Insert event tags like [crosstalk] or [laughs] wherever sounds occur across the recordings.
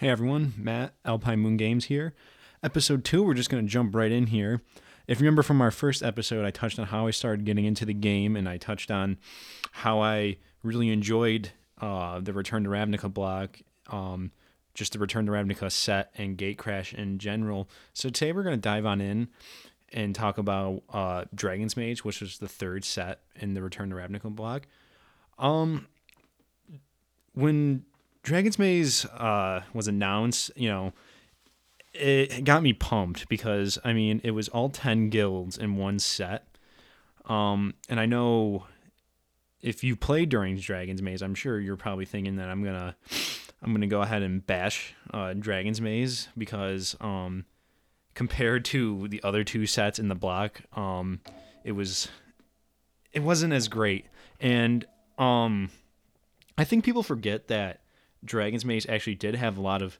Hey everyone, Matt, Alpine Moon Games here. Episode 2, we're just going to jump right in here. If you remember from our first episode, I touched on how I started getting into the game and I touched on how I really enjoyed uh, the Return to Ravnica block, um, just the Return to Ravnica set and Gatecrash in general. So today we're going to dive on in and talk about uh, Dragon's Maze, which was the third set in the Return to Ravnica block. Um, when Dragon's Maze uh, was announced, you know, it got me pumped because I mean it was all ten guilds in one set. Um, and I know if you played during Dragon's Maze, I'm sure you're probably thinking that I'm gonna I'm gonna go ahead and bash uh, Dragon's Maze because um, compared to the other two sets in the block, um, it was it wasn't as great. And um, I think people forget that Dragon's Maze actually did have a lot of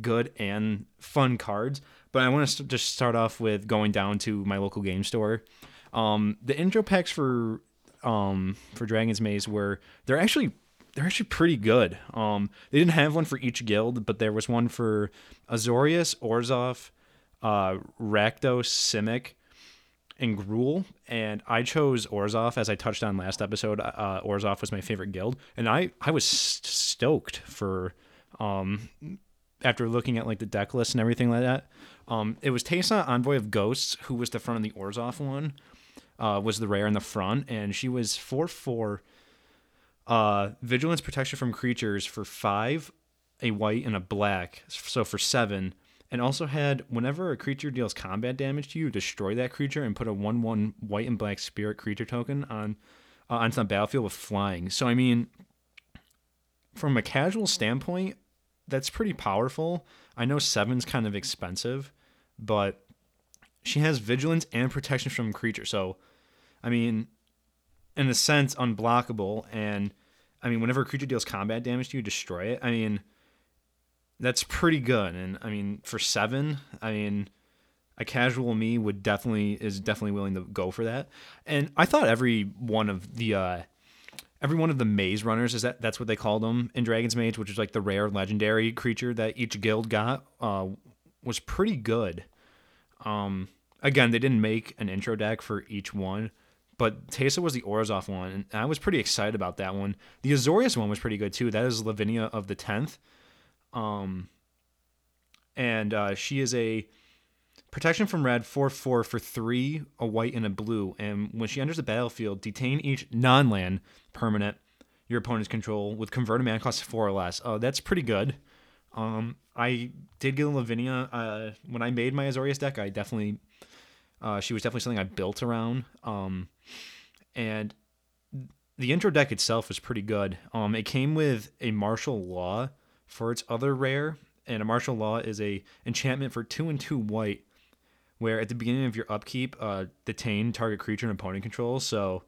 good and fun cards. But I want to just start off with going down to my local game store. Um, the intro packs for um, for Dragon's Maze were they're actually they're actually pretty good. Um, they didn't have one for each guild, but there was one for Azorius, Orzhov, uh, Rakdos, Simic, and Gruul. And I chose Orzhov as I touched on last episode. Uh, Orzhov was my favorite guild, and I I was stoked for um after looking at like the deck list and everything like that. Um, it was Teysa, Envoy of Ghosts, who was the front of the Orzhov one, uh, was the rare in the front, and she was four four. Uh, vigilance protection from creatures for five, a white and a black, so for seven, and also had whenever a creature deals combat damage to you, destroy that creature and put a one one white and black spirit creature token on uh, onto the battlefield with flying. So I mean, from a casual standpoint, that's pretty powerful. I know seven's kind of expensive, but she has vigilance and protection from creature. So, I mean, in a sense, unblockable. And I mean, whenever a creature deals combat damage to you, destroy it. I mean, that's pretty good. And I mean, for seven, I mean, a casual me would definitely is definitely willing to go for that. And I thought every one of the uh, every one of the maze runners is that that's what they called them in Dragon's Maze, which is like the rare legendary creature that each guild got, uh, was pretty good. Um, again, they didn't make an intro deck for each one, but Teysa was the Orzhov one, and I was pretty excited about that one. The Azorius one was pretty good too. That is Lavinia of the Tenth, um, and uh, she is a Protection from red, 4 4 for 3, a white, and a blue. And when she enters the battlefield, detain each non land permanent your opponent's control with converted mana cost 4 or less. Oh, that's pretty good. Um, I did get a Lavinia. Uh, when I made my Azorius deck, I definitely, uh, she was definitely something I built around. Um, and the intro deck itself was pretty good. Um, it came with a martial law for its other rare, and a martial law is a enchantment for two and two white where at the beginning of your upkeep, uh, detain target creature and opponent control. So,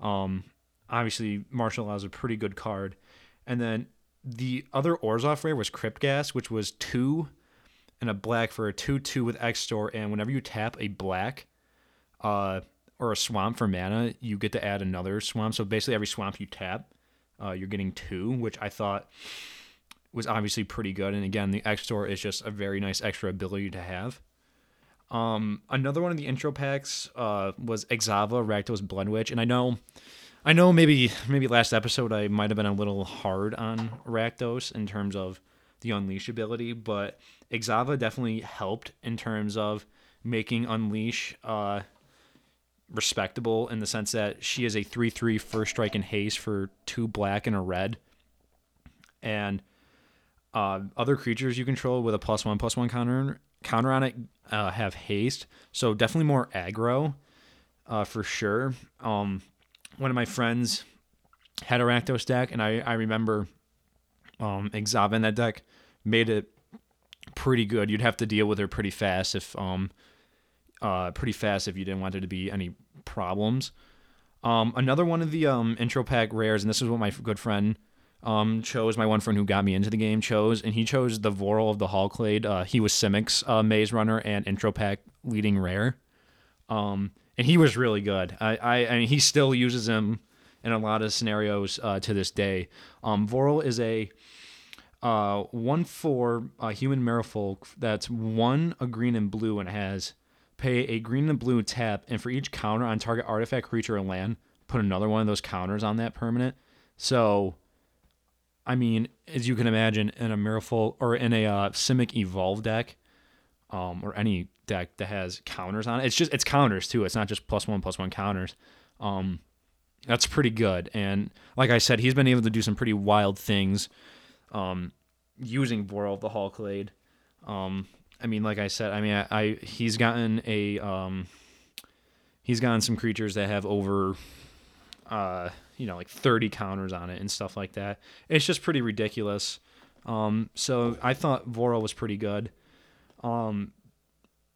um, obviously, Martial Law is a pretty good card. And then the other Orzhov rare was Crypt Ghast, which was two and a black for a 2 2 with extort. And whenever you tap a black uh, or a swamp for mana, you get to add another swamp. So basically, every swamp you tap, uh, you're getting two, which I thought was obviously pretty good. And again, the Extort is just a very nice extra ability to have. Um, another one of the intro packs uh, was Exava Rakdos Blood Witch, and I know, I know maybe maybe last episode I might have been a little hard on Rakdos in terms of the Unleash ability, but Exava definitely helped in terms of making Unleash uh, respectable in the sense that she is a 3 3 first strike and haste for two black and a red. And uh, other creatures you control with a plus one plus one counter counter on it uh, have haste, so definitely more aggro uh, for sure. Um, one of my friends had a Rakdos deck, and I, I remember um, Exava in that deck made it pretty good. You'd have to deal with her pretty fast if um uh pretty fast if you didn't want there to be any problems. Um, another one of the um intro pack rares, and this is what my good friend um, chose my one friend who got me into the game chose, and he chose the Vorel of the Hull Clade. Uh, he was Simic's uh, Maze Runner and intro pack leading rare, um, and he was really good. I, I, I mean, he still uses him in a lot of scenarios uh, to this day. Um, Vorel is a Uh, one for a human merfolk that's one a green and blue and has pay a green and blue tap, and for each counter on target artifact, creature, or land, put another one of those counters on that permanent. So, I mean, as you can imagine, in a merfolk or in a uh, Simic Evolve deck, um, or any deck that has counters on it, it's just it's counters too. It's not just plus one plus one counters. Um, that's pretty good. And like I said, he's been able to do some pretty wild things um, using Vorel of the Hull Clade. Um, I mean, like I said, I mean, I, I he's gotten a um, he's gotten some creatures that have over uh, you know like 30 counters on it and stuff like that. It's just pretty ridiculous. Um, so I thought Vorel was pretty good. Um,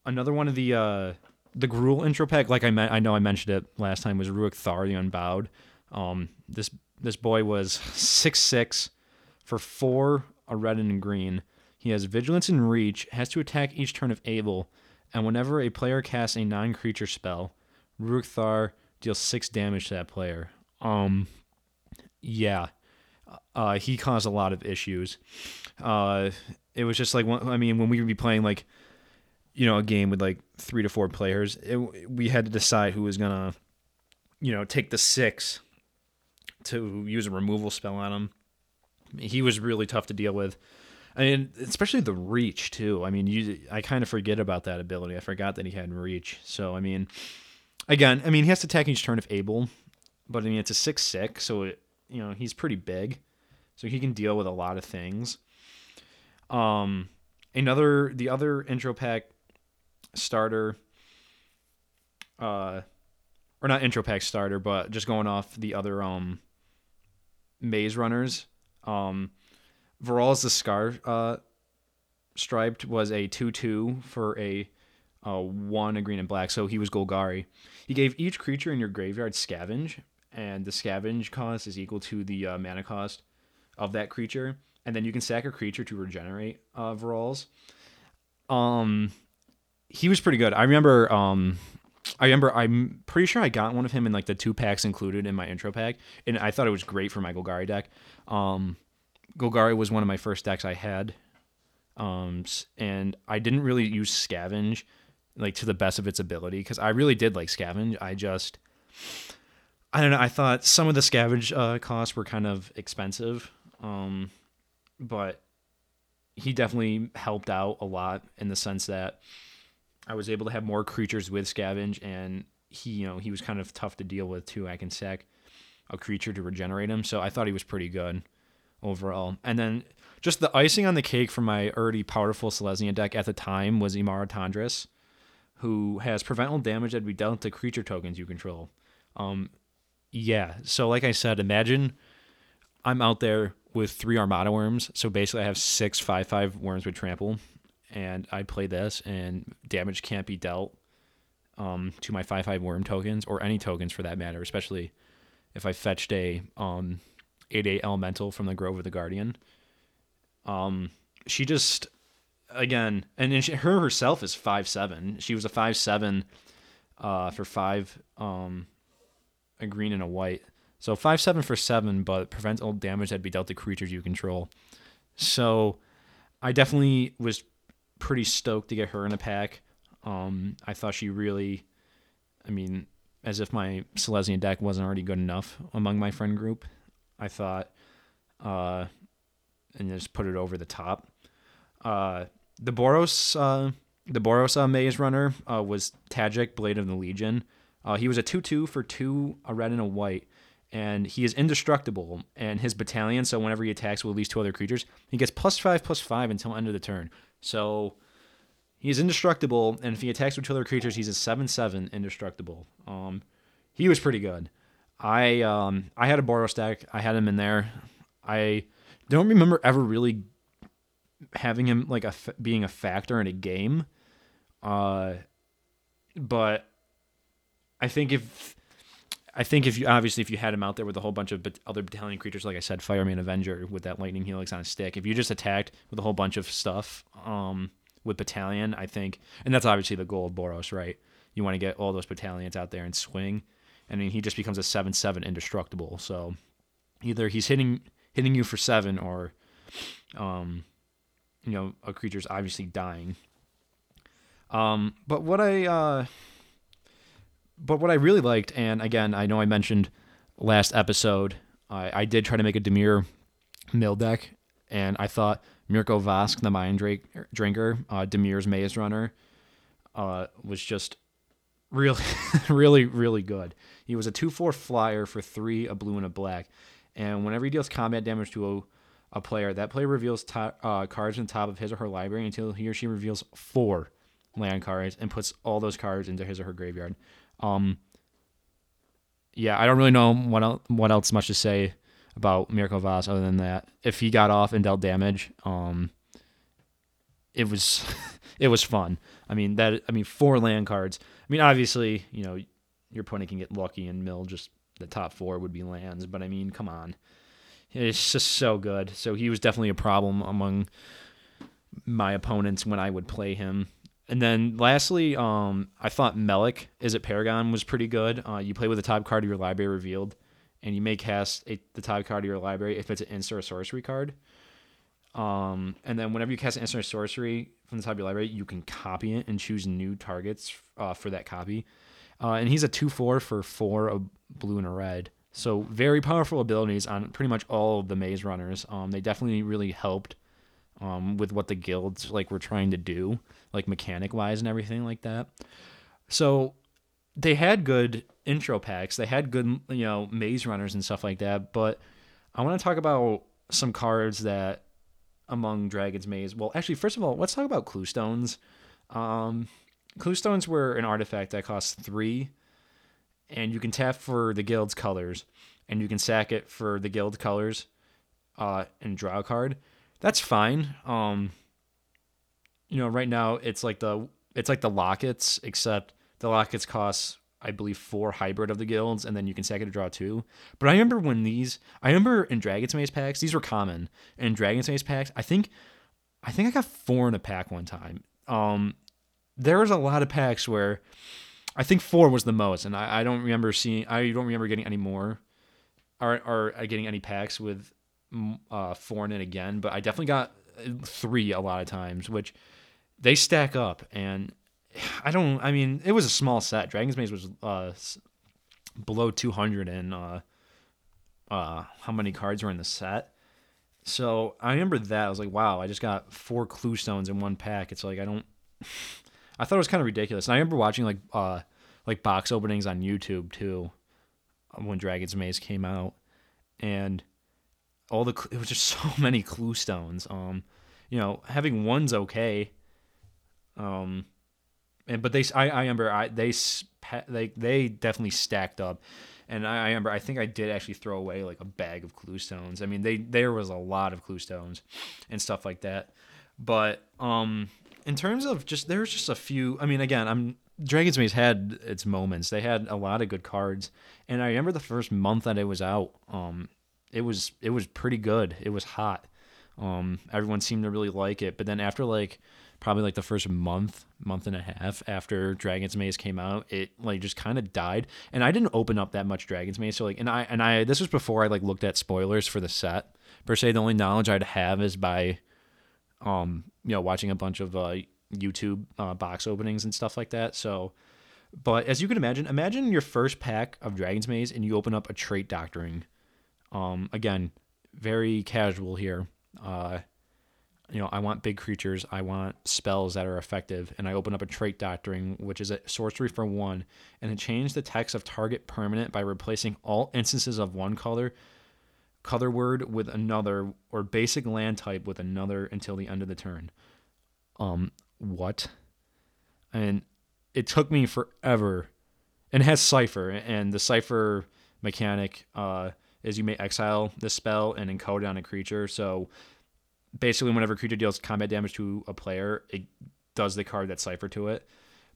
another one of the uh, the Gruul intro pack, like I meant, I know I mentioned it last time, was Ruric Thar the Unbowed. Um, this this boy was [laughs] six six for four, a red and a green. He has vigilance and reach, has to attack each turn if able, and whenever a player casts a non-creature spell, Ruric Thar deals six damage to that player. Um, yeah, uh, he caused a lot of issues. Uh, it was just like I mean, when we would be playing like, you know, a game with like three to four players, it, we had to decide who was gonna, you know, take the six to use a removal spell on him. He was really tough to deal with. I mean, especially the reach too. I mean, you I kind of forget about that ability. I forgot that he had reach. So I mean, again, I mean he has to attack each turn if able, but I mean it's a six six, so it you know he's pretty big, so he can deal with a lot of things. Um, another the other intro pack starter, uh, or not intro pack starter, but just going off the other um maze runners. Um, Varolz the Scar uh, striped was a 2 2 for a uh, 1 a green and black, so he was Golgari. He gave each creature in your graveyard scavenge, and the scavenge cost is equal to the uh, mana cost of that creature. And then you can sack a creature to regenerate uh, Varolz. Um, he was pretty good. I remember. Um, I remember. I'm pretty sure I got one of him in like the two packs included in my intro pack, and I thought it was great for my Golgari deck. Um, Golgari was one of my first decks I had, um, and I didn't really use Scavenge like to the best of its ability because I really did like Scavenge. I just, I don't know. I thought some of the Scavenge uh, costs were kind of expensive, um, but he definitely helped out a lot in the sense that I was able to have more creatures with Scavenge, and he, you know, he was kind of tough to deal with too. I can sack a creature to regenerate him, so I thought he was pretty good overall. And then just the icing on the cake for my already powerful Selesnya deck at the time was Emmara Tandris, who has preventable damage that would be dealt to creature tokens you control. Um, yeah, so like I said, imagine I'm out there with three Armada Wurms. So basically, I have six five five worms with trample, and I play this, and damage can't be dealt um, to my five five worm tokens or any tokens for that matter, especially if I fetched a um, 8 8 elemental from the Grove of the Guardian. Um, she just, again, and she, her herself is five seven. She was a five seven uh, for five, um, a green and a white. So five seven for seven, but prevents all damage that'd be dealt to creatures you control. So I definitely was pretty stoked to get her in a pack. Um, I thought she really, I mean, as if my Selesnya deck wasn't already good enough among my friend group. I thought, uh, and just put it over the top. Uh, the Boros, uh, the Boros uh, Maze Runner uh, was Tajik, Blade of the Legion. Uh, he was a two-two for two, a red and a white, and he is indestructible. And his battalion, so whenever he attacks with at least two other creatures, he gets plus five, plus five until end of the turn. So he is indestructible, and if he attacks with two other creatures, he's a seven-seven indestructible. Um, he was pretty good. I um I had a Boros deck. I had him in there. I don't remember ever really having him like a being a factor in a game. Uh, but I think if I think if you obviously if you had him out there with a whole bunch of other battalion creatures, like I said, Firemane Avenger with that lightning helix on a stick, if you just attacked with a whole bunch of stuff, um, with battalion, I think, and that's obviously the goal of Boros, right? You want to get all those battalions out there and swing. I mean, he just becomes a seven seven indestructible. So either he's hitting hitting you for seven, or Um, you know, a creature's obviously dying. Um, but what I uh, but what I really liked, and again, I know I mentioned last episode, I, I did try to make a Dimir mill deck, and I thought Mirko Vosk, the Mind Drake, Drinker, uh, Dimir's Maze Runner, uh, was just really, [laughs] really, really good. He was a 2 4 flyer for three, a blue and a black. And whenever he deals combat damage to a, player, that player reveals top, uh, cards on top of his or her library until he or she reveals four land cards and puts all those cards into his or her graveyard. Um, yeah, I don't really know what else, what else much to say about Mirko Vosk other than that. If he got off and dealt damage, um, it was [laughs] it was fun. I mean that I mean four land cards. I mean obviously you know your opponent can get lucky and mill just the top four would be lands, but I mean come on, it's just so good. So he was definitely a problem among my opponents when I would play him. And then lastly, um, I thought Melek is Izzet Paragon was pretty good. Uh, you play with the top card of your library revealed, and you may cast a, the top card of your library if it's an instant or sorcery card. Um, and then whenever you cast an instant or sorcery from the top of your library, you can copy it and choose new targets uh, for that copy. Uh, and he's a 2 4 for 4, a blue and a red. So very powerful abilities on pretty much all of the maze runners. Um, they definitely really helped um, with what the guilds like were trying to do, like mechanic wise and everything like that. So they had good intro packs. They had good, you know, maze runners and stuff like that. But I want to talk about some cards that among Dragon's Maze. Well, actually, first of all, let's talk about Cluestones. Um, Cluestones were an artifact that cost three, and you can tap for the guild's colors, and you can sack it for the guild colors, uh, and draw a card that's fine. Um, you know, right now it's like the it's like the lockets, except the lockets cost I believe four hybrid of the guilds, and then you can sack it to draw two. But I remember when these, I remember in Dragon's Maze packs, these were common. In Dragon's Maze packs, I think, I think I got four in a pack one time. Um, there was a lot of packs where I think four was the most, and I, I don't remember seeing, I don't remember getting any more, or or getting any packs with uh, four in it again, but I definitely got uh, three a lot of times, which they stack up. And [sighs] I don't, I mean, it was a small set. Dragon's Maze was uh, below 200 and uh, uh, how many cards were in the set. So I remember that. I was like, wow, I just got four cluestones in one pack. It's like, I don't, I thought it was kind of ridiculous. And I remember watching like, uh, like box openings on YouTube too when Dragon's Maze came out. And all the it was just [laughs] so many cluestones. Um, you know, having one's okay. Um, and but they I, I remember I they they they definitely stacked up, and I, I remember I think I did actually throw away like a bag of cluestones. I mean they there was a lot of clue stones, and stuff like that. But um, in terms of just there's just a few. I mean, again, I'm Dragon's Maze had its moments. They had a lot of good cards, and I remember the first month that it was out. Um, it was it was pretty good. It was hot. Um, everyone seemed to really like it. But then after like probably like the first month, month and a half after Dragon's Maze came out, it like just kind of died. And I didn't open up that much Dragon's Maze. So like, and I and I this was before I like looked at spoilers for the set per se. The only knowledge I'd have is by, um, you know, watching a bunch of uh, YouTube uh, box openings and stuff like that. So. But as you can imagine, imagine your first pack of Dragon's Maze and you open up a trait doctoring um, again, very casual here. Uh, you know, I want big creatures. I want spells that are effective, and I open up a trait doctoring, which is a sorcery for one, and it changed the text of target permanent by replacing all instances of one color, color word with another, or basic land type with another until the end of the turn. Um, what? And it took me forever, and it has cipher, and the cipher mechanic, uh, is you may exile this spell and encode it on a creature. So basically, whenever a creature deals combat damage to a player, it does the card that cipher to it.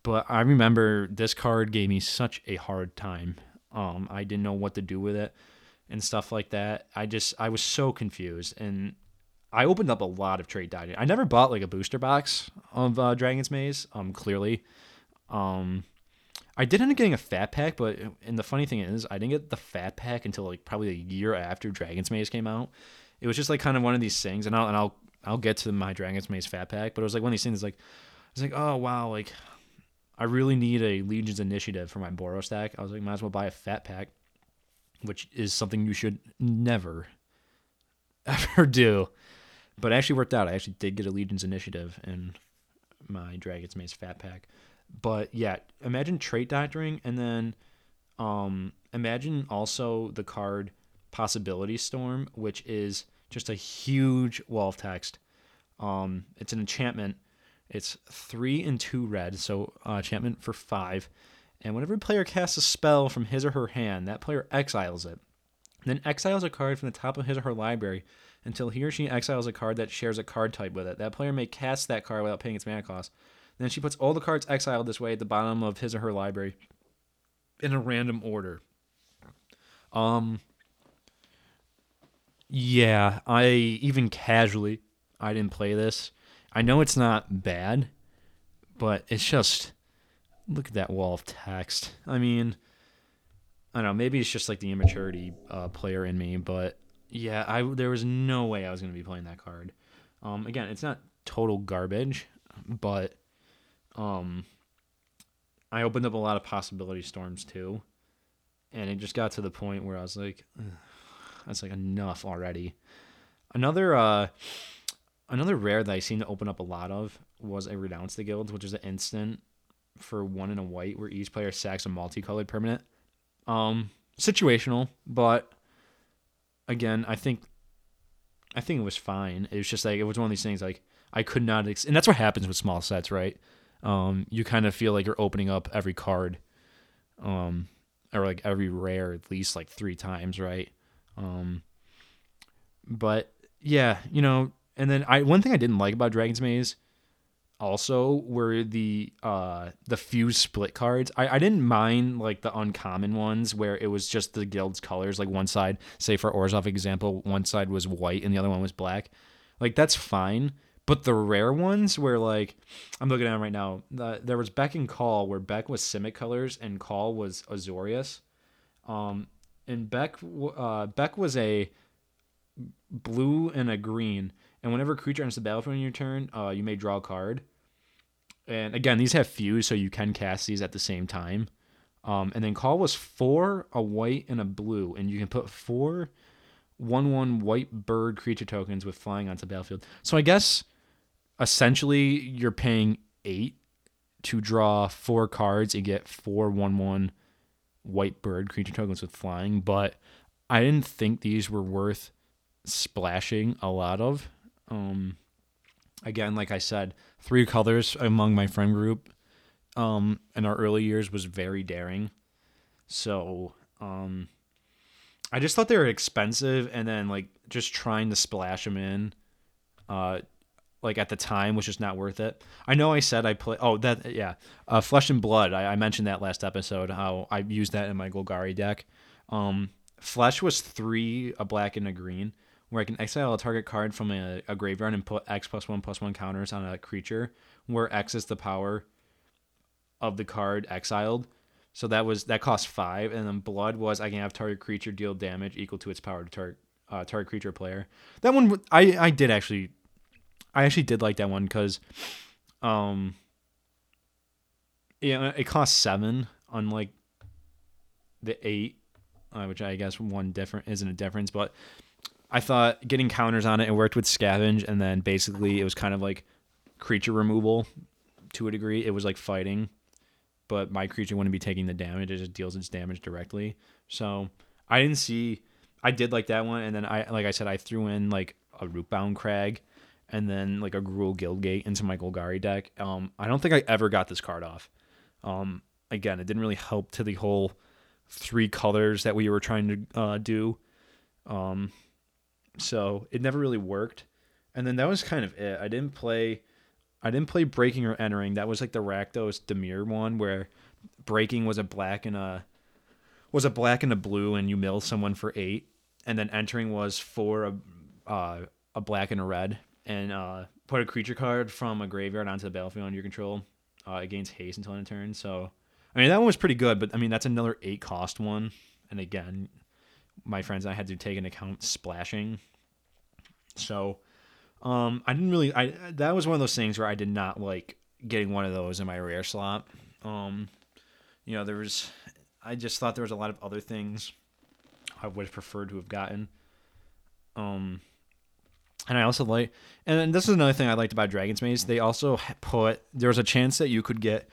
But I remember this card gave me such a hard time. Um, I didn't know what to do with it and stuff like that. I just I was so confused and I opened up a lot of trade data. I never bought like a booster box of uh, Dragon's Maze. Um, clearly, um, I did end up getting a fat pack, but and the funny thing is, I didn't get the fat pack until like probably a year after Dragon's Maze came out, it was just like kind of one of these things, and I'll and I'll I'll get to my Dragon's Maze Fat Pack, but it was like one of these things like it's like oh wow like I really need a Legion's Initiative for my Boros stack. I was like might as well buy a Fat Pack, which is something you should never [laughs] ever do. But it actually worked out. I actually did get a Legion's Initiative in my Dragon's Maze Fat Pack. But yeah, imagine trait doctoring and then um imagine also the card Possibility Storm, which is just a huge wall of text. Um, it's an enchantment. It's three and two red, so uh, enchantment for five. And whenever a player casts a spell from his or her hand, that player exiles it. Then exiles a card from the top of his or her library until he or she exiles a card that shares a card type with it. That player may cast that card without paying its mana cost. Then she puts all the cards exiled this way at the bottom of his or her library in a random order. Um yeah, I even casually I didn't play this. I know it's not bad, but it's just look at that wall of text. I mean, I don't know, maybe it's just like the immaturity uh, player in me, but yeah, I there was no way I was going to be playing that card. Um, again, it's not total garbage, but um, I opened up a lot of possibility storms too, and it just got to the point where I was like, that's like enough already. Another uh, another rare that I seem to open up a lot of was a renounce the guilds, which is an instant for one in a white where each player sacks a multicolored permanent. Um, situational, but again, I think I think it was fine. It was just like it was one of these things like I could not, ex- and that's what happens with small sets, right? Um, you kind of feel like you're opening up every card, um, or like every rare at least like three times, right? Um, but yeah, you know, and then I one thing I didn't like about Dragon's Maze also were the uh the few split cards. I, I didn't mind like the uncommon ones where it was just the guild's colors. Like one side, say for Orzhov example, one side was white and the other one was black. Like that's fine. But the rare ones where like I'm looking at them right now, the, there was Beck and Call where Beck was Simic colors and Call was Azorius. Um, and Beck uh, Beck was a blue and a green, and whenever a creature enters the battlefield in your turn, uh, you may draw a card. And again, these have fuse, so you can cast these at the same time. Um, and then call was four, a white, and a blue, and you can put four one one white bird creature tokens with flying onto the battlefield. So I guess essentially you're paying eight to draw four cards and get four one one white bird creature tokens with flying, but I didn't think these were worth splashing a lot of. Um, again, like I said, three colors among my friend group um, in our early years was very daring. So um, I just thought they were expensive, and then like just trying to splash them in, uh, like at the time was just not worth it. I know I said I play. Oh, that yeah, uh, Flesh and Blood. I, I mentioned that last episode how I used that in my Golgari deck. Um, Flesh was three, a black and a green, where I can exile a target card from a, a graveyard and put X plus one plus one counters on a creature, where X is the power of the card exiled. So that was that cost five, and then Blood was I can have target creature deal damage equal to its power to target uh, target creature player. That one I I did actually I actually did like that one because, um, yeah, it costs seven, unlike the eight, uh, which I guess one different isn't a difference, but I thought getting counters on it, it worked with scavenge, and then basically it was kind of like creature removal to a degree. It was like fighting, but my creature wouldn't be taking the damage; it just deals its damage directly. So I didn't see. I did like that one, and then I, like I said, I threw in like a rootbound crag and then like a Gruul Guildgate into my Golgari deck. Um, I don't think I ever got this card off. Um, again, it didn't really help to the whole three colors that we were trying to uh, do. Um, so it never really worked. And then that was kind of it. I didn't play. I didn't play breaking or entering. That was like the Rakdos Dimir one where breaking was a black and a was a black and a blue, and you mill someone for eight, and then entering was for a uh, a black and a red and uh, put a creature card from a graveyard onto the battlefield under your control. Uh, it gains haste until end of turn. So, I mean, that one was pretty good, but I mean, that's another eight cost one. And again, my friends and I had to take into account splashing. So, um, I didn't really. I that was one of those things where I did not like getting one of those in my rare slot. Um, you know, there was. I just thought there was a lot of other things I would have preferred to have gotten. Um, and I also like, and this is another thing I liked about Dragon's Maze. They also put there was a chance that you could get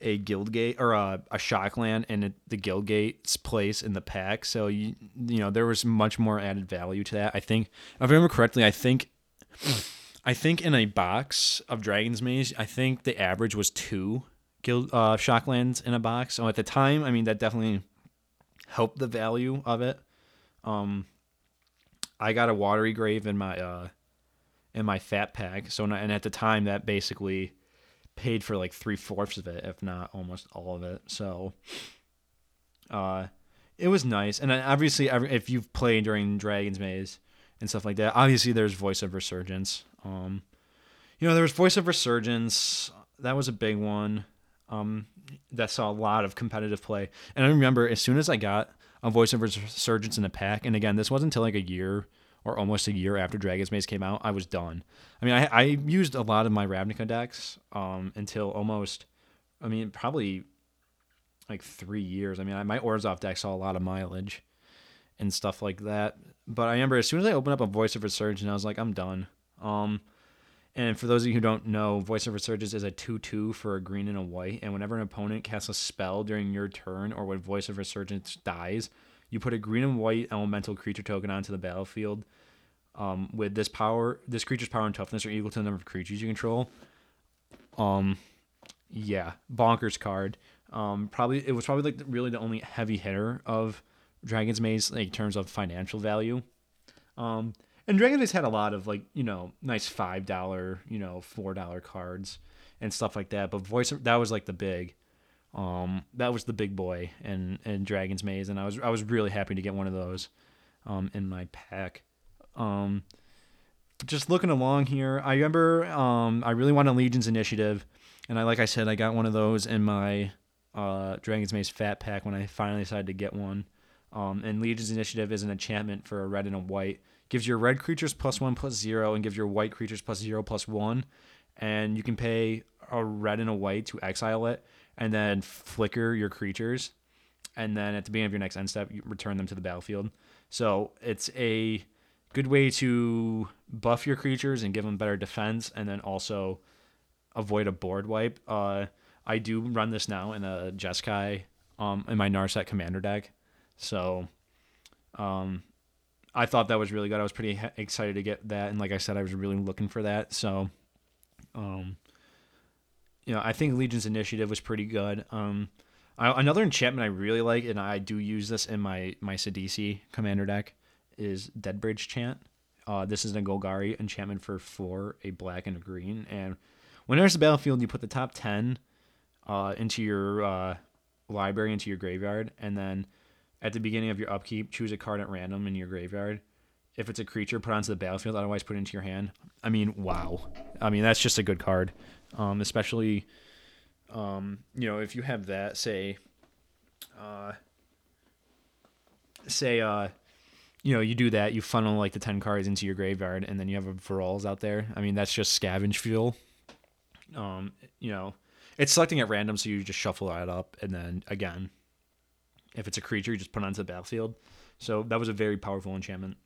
a guild gate or a, a shockland in the guild gate's place in the pack. So you you know there was much more added value to that. I think if I remember correctly, I think I think in a box of Dragon's Maze, I think the average was two guild uh, shocklands in a box. So at the time, I mean that definitely helped the value of it. Um, I got a watery grave in my uh in my fat pack. So and at the time that basically paid for like three fourths of it, if not almost all of it. So uh it was nice. And obviously if you've played during Dragon's Maze and stuff like that, obviously there's Voice of Resurgence. Um you know, there was Voice of Resurgence. That was a big one. Um that saw a lot of competitive play. And I remember as soon as I got a Voice of Resurgence in the pack, and again, this wasn't until like a year or almost a year after Dragon's Maze came out, I was done. I mean, I, I used a lot of my Ravnica decks um, until almost, I mean, probably like three years. I mean, I, my Orzhov deck saw a lot of mileage and stuff like that. But I remember as soon as I opened up a Voice of Resurgence, I was like, I'm done. Um, and for those of you who don't know, Voice of Resurgence is a 2 2 for a green and a white. And whenever an opponent casts a spell during your turn or when Voice of Resurgence dies, you put a green and white elemental creature token onto the battlefield. Um, with this power, this creature's power and toughness are equal to the number of creatures you control. Um, yeah, bonkers card. Um, probably it was probably like really the only heavy hitter of Dragon's Maze like, in terms of financial value. Um, and Dragon's Maze had a lot of like you know nice five dollar, you know four dollar cards and stuff like that. But voice that was like the big, um, that was the big boy and in Dragon's Maze, and I was I was really happy to get one of those, um, in my pack. Um, just looking along here, I remember um I really wanted Legion's Initiative, and I like I said I got one of those in my uh Dragon's Maze Fat Pack when I finally decided to get one. Um, and Legion's Initiative is an enchantment for a red and a white gives your red creatures plus one plus zero and gives your white creatures plus zero plus one. And you can pay a red and a white to exile it and then flicker your creatures. And then at the beginning of your next end step, you return them to the battlefield. So it's a good way to buff your creatures and give them better defense and then also avoid a board wipe. Uh, I do run this now in a Jeskai um, in my Narset commander deck. So um, I thought that was really good. I was pretty excited to get that, and like I said, I was really looking for that. So, um, you know, I think Legion's Initiative was pretty good. Um, I, another enchantment I really like, and I do use this in my my Sidisi commander deck, is Deadbridge Chant. Uh, this is a Golgari enchantment for four, a black and a green, and when there's a battlefield, you put the top ten uh, into your uh, library, into your graveyard, and then at the beginning of your upkeep, choose a card at random in your graveyard. If it's a creature, put onto the battlefield. Otherwise, put it into your hand. I mean, wow. I mean, that's just a good card. Um, especially, um, you know, if you have that, say, uh, say, uh, you know, you do that, you funnel like the 10 cards into your graveyard, and then you have a Varolz out there. I mean, that's just scavenge fuel. Um, you know, it's selecting at random, so you just shuffle that up, and then again, if it's a creature, you just put it onto the battlefield. So that was a very powerful enchantment.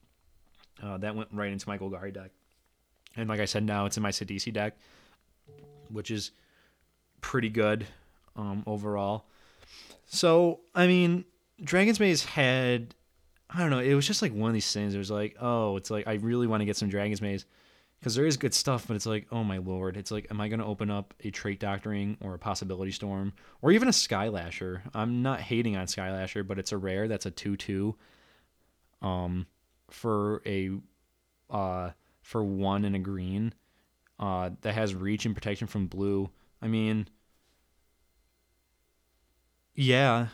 Uh, that went right into my Golgari deck. And like I said, now it's in my Sidisi deck, which is pretty good um, overall. So, I mean, Dragon's Maze had, I don't know, it was just like one of these things. It was like, oh, it's like, I really want to get some Dragon's Maze because there is good stuff, but it's like, oh my lord, it's like, am I going to open up a trait doctoring or a possibility storm or even a Skylasher? I'm not hating on Skylasher, but it's a rare that's a two-two, um, for a, uh, for one and a green, uh, that has reach and protection from blue. I mean, yeah,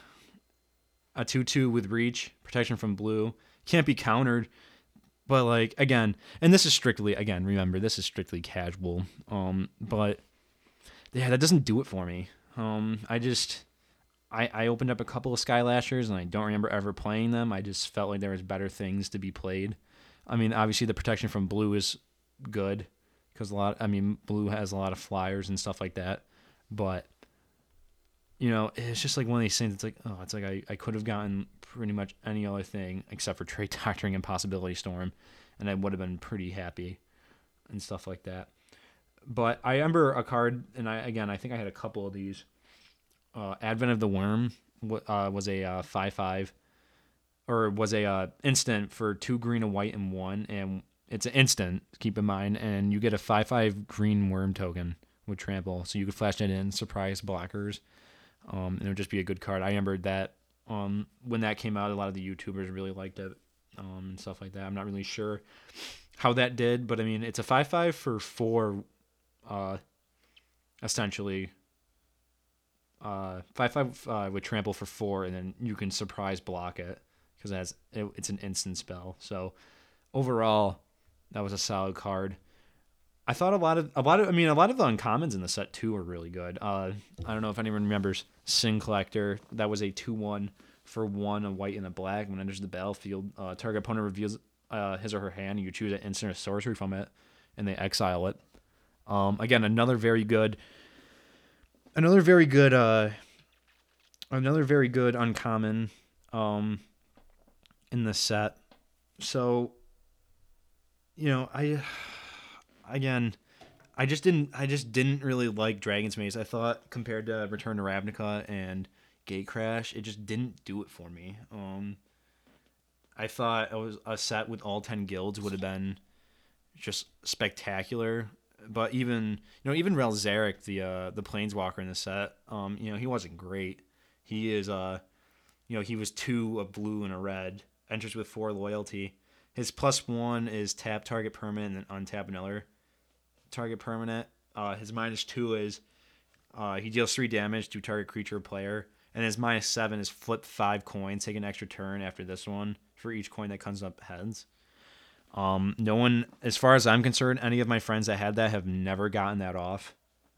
a two-two with reach, protection from blue can't be countered but like again, and this is strictly again, remember this is strictly casual. Um, but yeah, that doesn't do it for me. Um, I just I, I opened up a couple of Skylashers and I don't remember ever playing them. I just felt like there was better things to be played. I mean, obviously the protection from blue is good because a lot. I mean, blue has a lot of flyers and stuff like that, but you know, it's just like one of these things. It's like, oh, it's like I, I could have gotten pretty much any other thing except for [laughs] Trait Doctoring and Possibility Storm, and I would have been pretty happy and stuff like that. But I remember a card, and I again, I think I had a couple of these. Uh, Advent of the Wurm uh, was a uh, five five, or was a uh, instant for two green, and white, and one, and it's an instant. Keep in mind, and you get a five five green worm token with trample, so you could flash that in, surprise blockers, um, and it would just be a good card. I remember that um, when that came out, a lot of the YouTubers really liked it, um, and stuff like that. I'm not really sure how that did, but I mean, it's a five five for four, uh, essentially uh, five five uh, with trample for four, and then you can surprise block it because it it, it's an instant spell. So overall, that was a solid card. I thought a lot of a lot of I mean a lot of the uncommons in the set too were really good. Uh, I don't know if anyone remembers Sin Collector. That was a two one for one, a white and a black. When it enters the battlefield, uh, target opponent reveals uh, his or her hand. You choose an instant or sorcery from it, and they exile it. Um, again, another very good another very good uh another very good uncommon um in the set. So you know, I [sighs] again I just didn't I just didn't really like Dragon's Maze. I thought compared to Return to Ravnica and Gatecrash, it just didn't do it for me. Um I thought it was a set with all 10 guilds would have been just spectacular but even you know even Ral Zarek, the uh, the planeswalker in the set, um, you know he wasn't great. He is uh, you know he was two a blue and a red. Enters with four loyalty. His plus one is tap target permanent and then untap another target permanent. Uh, his minus two is uh, he deals three damage to target creature or player, and his minus seven is flip five coins, take an extra turn after this one for each coin that comes up heads. Um, no one, as far as I'm concerned, any of my friends that had that have never gotten that off.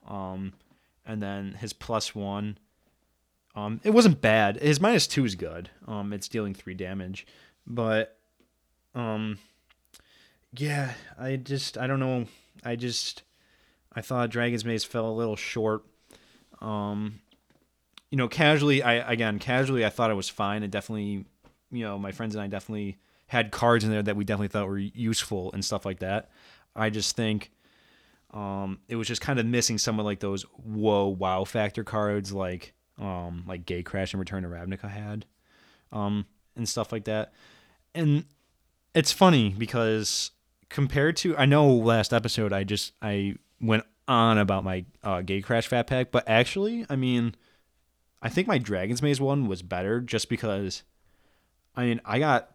Um, and then his plus one, um, it wasn't bad. His minus two is good. Um, it's dealing three damage, but, um, yeah, I just, I don't know. I just, I thought Dragon's Maze fell a little short. Um, you know, casually, I again, casually, I thought it was fine. It definitely, you know, my friends and I definitely had cards in there that we definitely thought were useful and stuff like that. I just think um, it was just kind of missing some of like those whoa wow factor cards like um, like Gatecrash and Return to Ravnica had um, and stuff like that. And it's funny because compared to I know last episode I just I went on about my uh, Gatecrash Fat Pack, but actually I mean I think my Dragon's Maze one was better just because I mean I got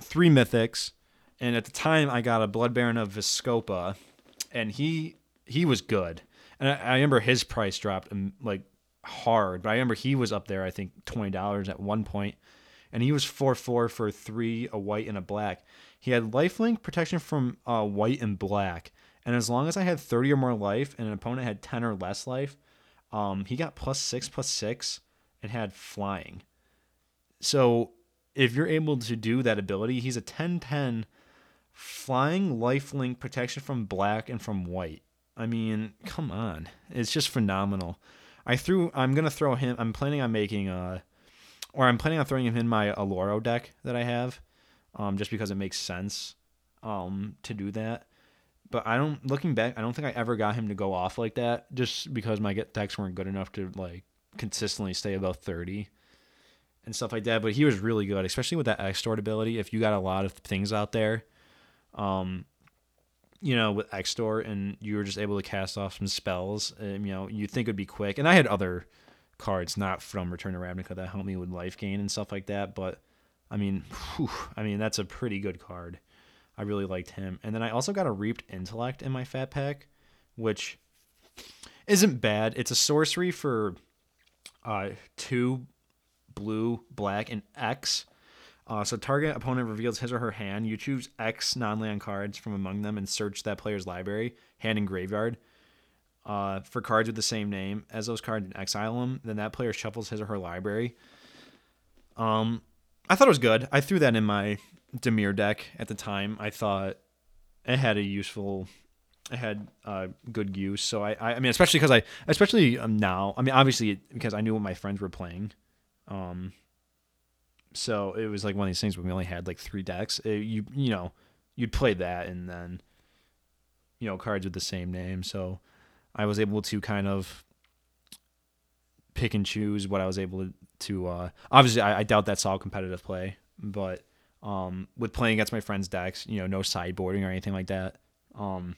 three mythics, and at the time I got a Blood Baron of Vizkopa, and he he was good. And I, I remember his price dropped um, like hard, but I remember he was up there. I think twenty dollars at one point, and he was four four for three, a white and a black. He had lifelink protection from uh, white and black, and as long as I had thirty or more life, and an opponent had ten or less life, um, he got plus six plus six and had flying. So if you're able to do that ability, he's a 10-10 flying lifelink protection from black and from white. I mean, come on. It's just phenomenal. I threw I'm going to throw him I'm planning on making uh or I'm planning on throwing him in my Oloro deck that I have um just because it makes sense um to do that. But I don't looking back, I don't think I ever got him to go off like that just because my get decks weren't good enough to like consistently stay above 30 and stuff like that. But he was really good, especially with that extort ability. If you got a lot of things out there, um, you know, with extort, and you were just able to cast off some spells, um, you know, you think it would be quick. And I had other cards not from Return to Ravnica that helped me with life gain and stuff like that. But I mean, whew, I mean that's a pretty good card. I really liked him. And then I also got a Reaped Intellect in my Fat Pack, which isn't bad. It's a sorcery for uh, two blue, black, and X. Uh, so target opponent reveals his or her hand. You choose X non-land cards from among them and search that player's library, hand and graveyard, uh, for cards with the same name as those cards and exile them. Then that player shuffles his or her library. Um, I thought it was good. I threw that in my Dimir deck at the time. I thought it had a useful, it had uh, good use. So I, I, I mean, especially because I, especially um, now. I mean, obviously because I knew what my friends were playing. Um, so it was like one of these things when we only had like three decks. It, you, you know, you'd play that and then, you know, cards with the same name. So I was able to kind of pick and choose what I was able to. to uh, obviously, I, I doubt that's all competitive play, but um, with playing against my friends' decks, you know, no sideboarding or anything like that. Um,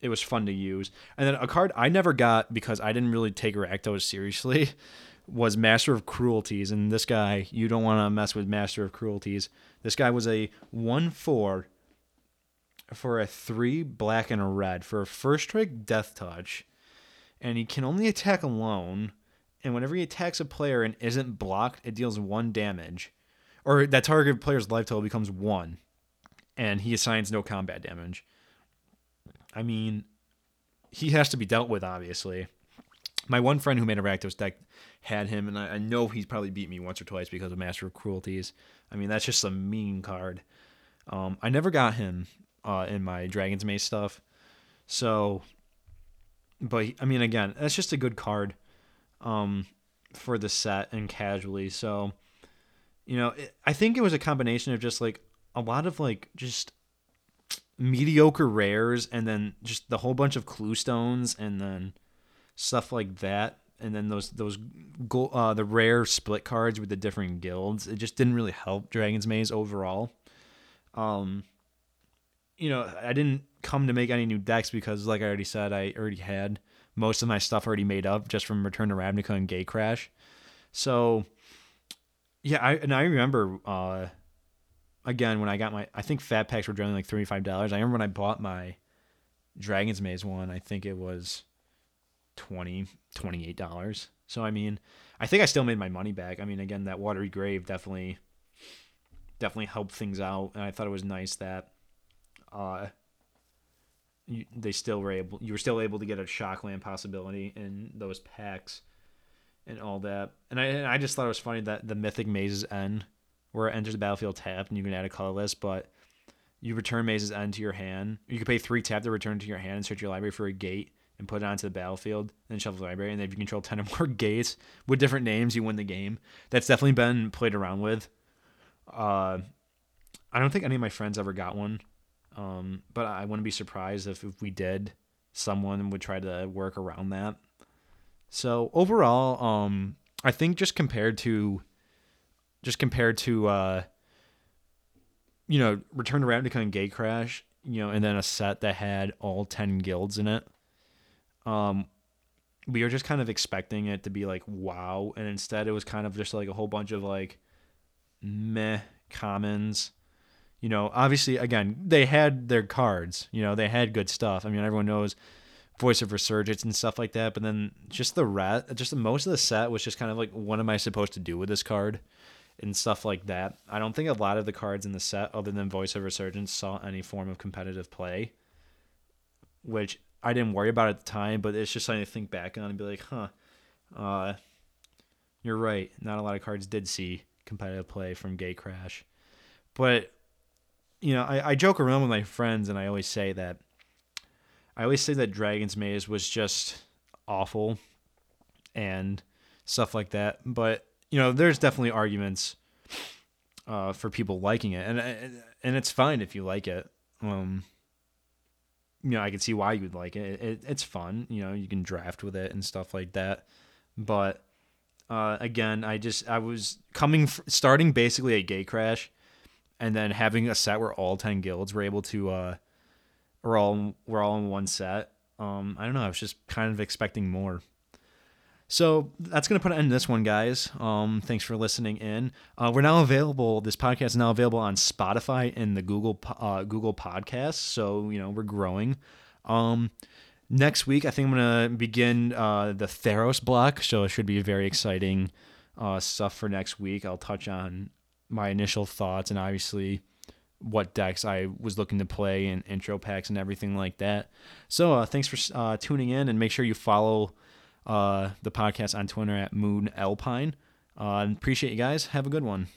it was fun to use. And then a card I never got because I didn't really take Rakdos seriously [laughs] was Master of Cruelties. And this guy, you don't want to mess with Master of Cruelties. This guy was a 1 4 for a 3 black and a red for a first strike deathtouch. And he can only attack alone. And whenever he attacks a player and isn't blocked, it deals one damage. Or that target player's life total becomes one. And he assigns no combat damage. I mean, he has to be dealt with, obviously. My one friend who made a Rakdos deck had him, and I, I know he's probably beat me once or twice because of Master of Cruelties. I mean, that's just a mean card. Um, I never got him uh, in my Dragon's Maze stuff. So, but I mean, again, that's just a good card um, for the set and casually. So, you know, it, I think it was a combination of just like a lot of like just mediocre rares and then just the whole bunch of cluestones and then stuff like that and then those those go, uh, the rare split cards with the different guilds it just didn't really help dragon's maze overall um you know i didn't come to make any new decks because like i already said i already had most of my stuff already made up just from return to ravnica and Gatecrash. so yeah i and i remember uh again when I got my I think fat packs were generally like thirty five dollars. I remember when I bought my Dragon's Maze one, I think it was 20 28 dollars. So I mean, I think I still made my money back. I mean, again, that watery grave definitely definitely helped things out, and I thought it was nice that uh you, they still were able you were still able to get a shockland possibility in those packs and all that. And I and I just thought it was funny that the mythic Maze's End where it enters the battlefield tapped and you can add a colorless, but you return Maze's End to your hand. You can pay three tap to return to your hand and search your library for a gate and put it onto the battlefield, then shuffle the library. And then if you control 10 or more [laughs] gates with different names, you win the game. That's definitely been played around with. Uh, I don't think any of my friends ever got one, um, but I wouldn't be surprised if, if we did, someone would try to work around that. So overall, um, I think just compared to just compared to uh, you know Return to Ravnica and Gatecrash, you know, and then a set that had all ten guilds in it. Um, we were just kind of expecting it to be like wow, and instead it was kind of just like a whole bunch of like meh commons. You know, obviously, again, they had their cards. You know, they had good stuff. I mean, everyone knows Voice of Resurgence and stuff like that. But then just the rat, just most of the set was just kind of like, what am I supposed to do with this card? and stuff like that. I don't think a lot of the cards in the set, other than Voice of Resurgence, saw any form of competitive play, which I didn't worry about at the time, but it's just something to think back on and be like, huh, uh, you're right. Not a lot of cards did see competitive play from Gay Gatecrash. But, you know, I, I joke around with my friends and I always say that, I always say that Dragon's Maze was just awful and stuff like that. But you know, there's definitely arguments uh, for people liking it, and and it's fine if you like it. Um, you know, I can see why you'd like it. it. It's fun. You know, you can draft with it and stuff like that. But uh, again, I just I was coming f- starting basically a gay Gatecrash, and then having a set where all ten guilds were able to uh, we're all we're all in one set. Um, I don't know. I was just kind of expecting more. So that's going to put an end to this one, guys. Um, thanks for listening in. Uh, we're now available. This podcast is now available on Spotify and the Google uh, Google Podcasts. So you know we're growing. Um, next week, I think I'm going to begin uh, the Theros block. So it should be very exciting uh, stuff for next week. I'll touch on my initial thoughts and obviously what decks I was looking to play and intro packs and everything like that. So uh, thanks for uh, tuning in and make sure you follow uh, the podcast on Twitter at Moon Alpine. Uh, appreciate you guys. Have a good one.